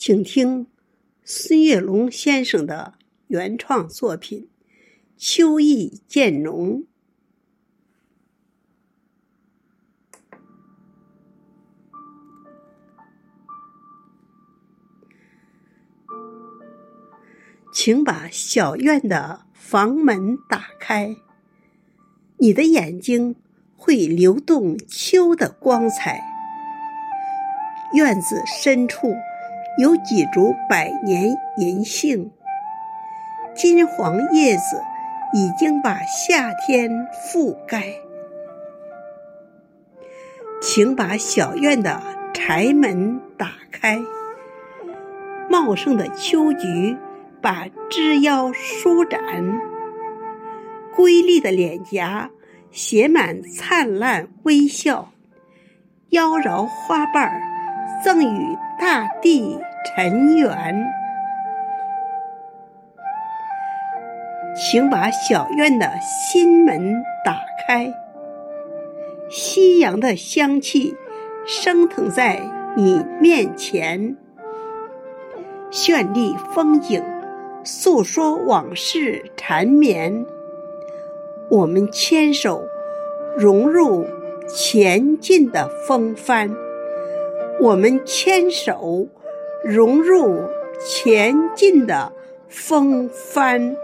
请听孙月龙先生的原创作品《秋意渐浓》。请把小院的房门打开，你的眼睛会流动秋的光彩。院子深处有几株百年银杏，金黄叶子已经把夏天覆盖。请把小院的柴门打开，茂盛的秋菊。把枝腰舒展，瑰丽的脸颊写满灿烂微笑，妖娆花瓣儿赠予大地尘缘。请把小院的心门打开，夕阳的香气升腾在你面前，绚丽风景。诉说往事缠绵，我们牵手融入前进的风帆。我们牵手融入前进的风帆。